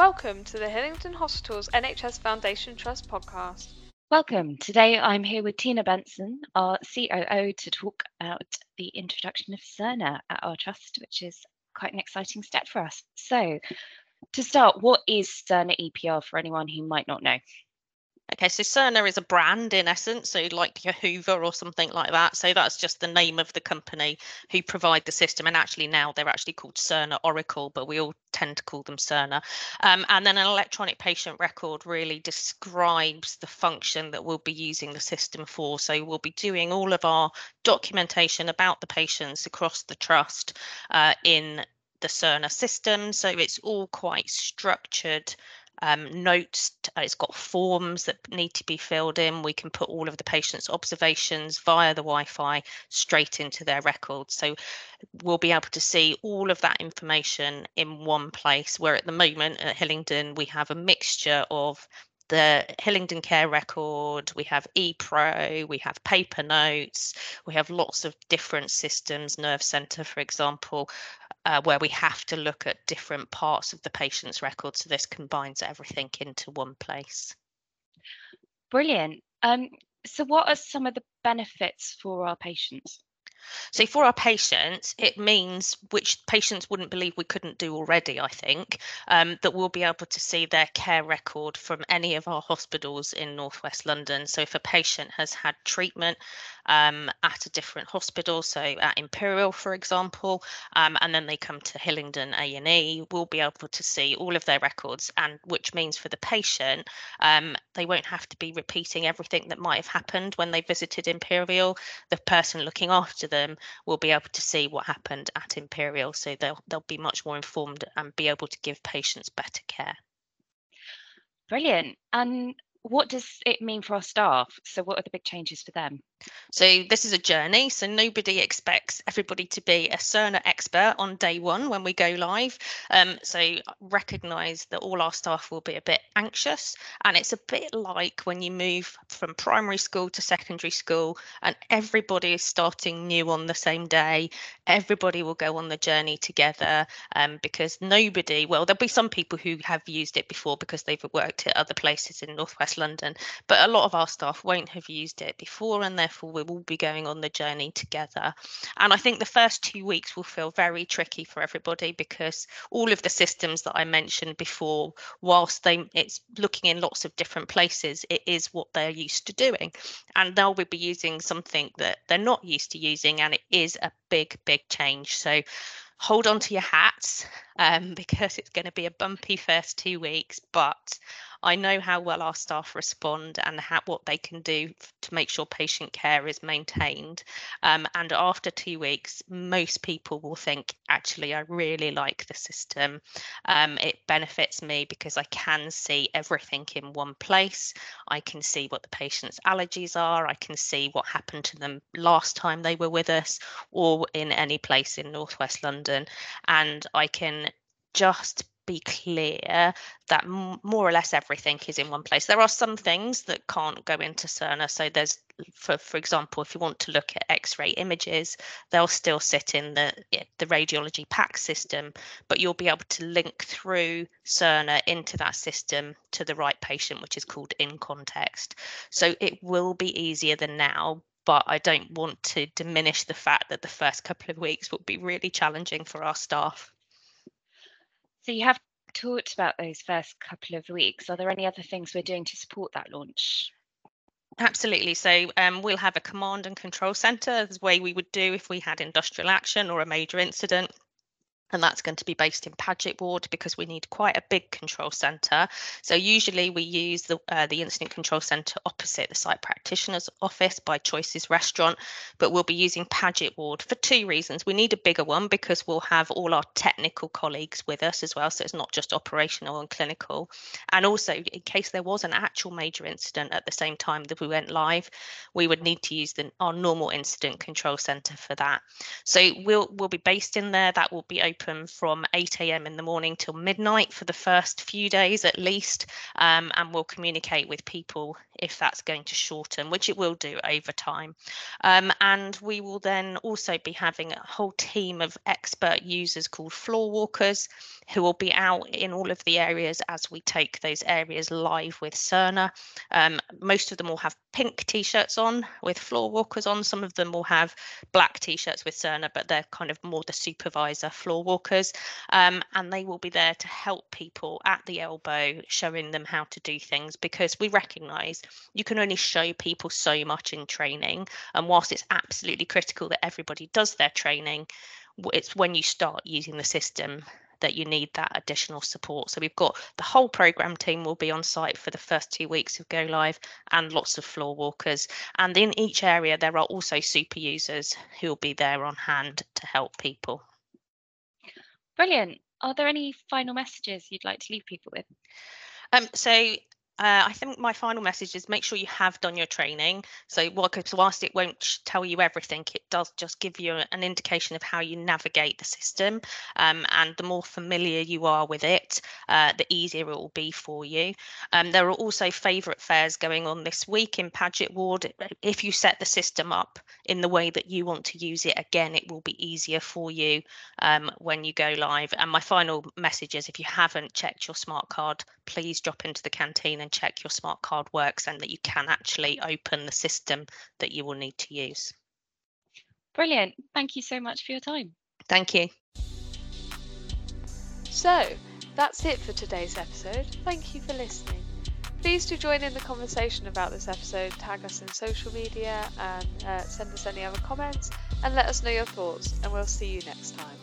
Welcome to the Hillingdon Hospitals NHS Foundation Trust podcast. Welcome. Today I'm here with Tina Benson, our COO, to talk about the introduction of Cerner at our trust, which is quite an exciting step for us. So, to start, what is Cerner EPR for anyone who might not know? Okay, so Cerner is a brand in essence, so like your Hoover or something like that. So that's just the name of the company who provide the system. And actually now they're actually called Cerner Oracle, but we all tend to call them Cerner. Um, and then an electronic patient record really describes the function that we'll be using the system for. So we'll be doing all of our documentation about the patients across the trust uh, in the Cerner system. So it's all quite structured um, notes. Uh, it's got forms that need to be filled in. We can put all of the patient's observations via the Wi-Fi straight into their records. So we'll be able to see all of that information in one place. Where at the moment at Hillingdon we have a mixture of the Hillingdon Care Record, we have ePro, we have paper notes, we have lots of different systems, Nerve Centre, for example, uh, where we have to look at different parts of the patient's record. So this combines everything into one place. Brilliant. Um, so, what are some of the benefits for our patients? So for our patients, it means which patients wouldn't believe we couldn't do already, I think, um, that we'll be able to see their care record from any of our hospitals in Northwest London. So if a patient has had treatment um, at a different hospital, so at Imperial, for example, um, and then they come to Hillingdon A&E, we'll be able to see all of their records, and which means for the patient, um, they won't have to be repeating everything that might have happened when they visited Imperial. The person looking after them will be able to see what happened at Imperial, so they'll they'll be much more informed and be able to give patients better care. Brilliant. And what does it mean for our staff? So, what are the big changes for them? So this is a journey. So nobody expects everybody to be a Cerner expert on day one when we go live. Um, so recognise that all our staff will be a bit anxious, and it's a bit like when you move from primary school to secondary school, and everybody is starting new on the same day. Everybody will go on the journey together um, because nobody. Well, there'll be some people who have used it before because they've worked at other places in Northwest London, but a lot of our staff won't have used it before, and therefore we will be going on the journey together. And I think the first two weeks will feel very tricky for everybody because all of the systems that I mentioned before, whilst they it's looking in lots of different places, it is what they're used to doing. And they'll be using something that they're not used to using, and it is a big, big change. So hold on to your hats um, because it's going to be a bumpy first two weeks, but I know how well our staff respond and how, what they can do to make sure patient care is maintained. Um, and after two weeks, most people will think, actually, I really like the system. Um, it benefits me because I can see everything in one place. I can see what the patient's allergies are. I can see what happened to them last time they were with us or in any place in Northwest London. And I can just be clear that more or less everything is in one place. There are some things that can't go into Cerner. So there's, for for example, if you want to look at X-ray images, they'll still sit in the the radiology PACS system, but you'll be able to link through Cerner into that system to the right patient, which is called in context. So it will be easier than now, but I don't want to diminish the fact that the first couple of weeks will be really challenging for our staff. So you have talked about those first couple of weeks. Are there any other things we're doing to support that launch? Absolutely. So um, we'll have a command and control centre, the way we would do if we had industrial action or a major incident and that's going to be based in Paget Ward because we need quite a big control centre. So usually we use the uh, the incident control centre opposite the site practitioner's office by Choices Restaurant, but we'll be using Paget Ward for two reasons. We need a bigger one because we'll have all our technical colleagues with us as well, so it's not just operational and clinical. And also, in case there was an actual major incident at the same time that we went live, we would need to use the, our normal incident control centre for that. So we'll we'll be based in there. That will be open open from 8 a.m. in the morning till midnight for the first few days at least, um, and we'll communicate with people if that's going to shorten, which it will do over time. Um, and we will then also be having a whole team of expert users called floor walkers who will be out in all of the areas as we take those areas live with Cerner. Um, most of them will have pink t-shirts on with floor walkers on. Some of them will have black t-shirts with Cerner, but they're kind of more the supervisor floor walkers. Um, and they will be there to help people at the elbow, showing them how to do things because we recognise you can only show people so much in training. And whilst it's absolutely critical that everybody does their training, it's when you start using the system that you need that additional support. So we've got the whole program team will be on site for the first two weeks of go live and lots of floor walkers. And in each area, there are also super users who will be there on hand to help people. Brilliant. Are there any final messages you'd like to leave people with? Um, so uh, I think my final message is make sure you have done your training. So, whilst it won't tell you everything, it does just give you an indication of how you navigate the system. Um, and the more familiar you are with it, uh, the easier it will be for you. Um, there are also favourite fairs going on this week in Paget Ward. If you set the system up in the way that you want to use it, again, it will be easier for you um, when you go live. And my final message is if you haven't checked your smart card, please drop into the canteen and check your smart card works and that you can actually open the system that you will need to use. Brilliant. Thank you so much for your time. Thank you. So, that's it for today's episode. Thank you for listening. Please do join in the conversation about this episode, tag us in social media, and uh, send us any other comments, and let us know your thoughts. And we'll see you next time.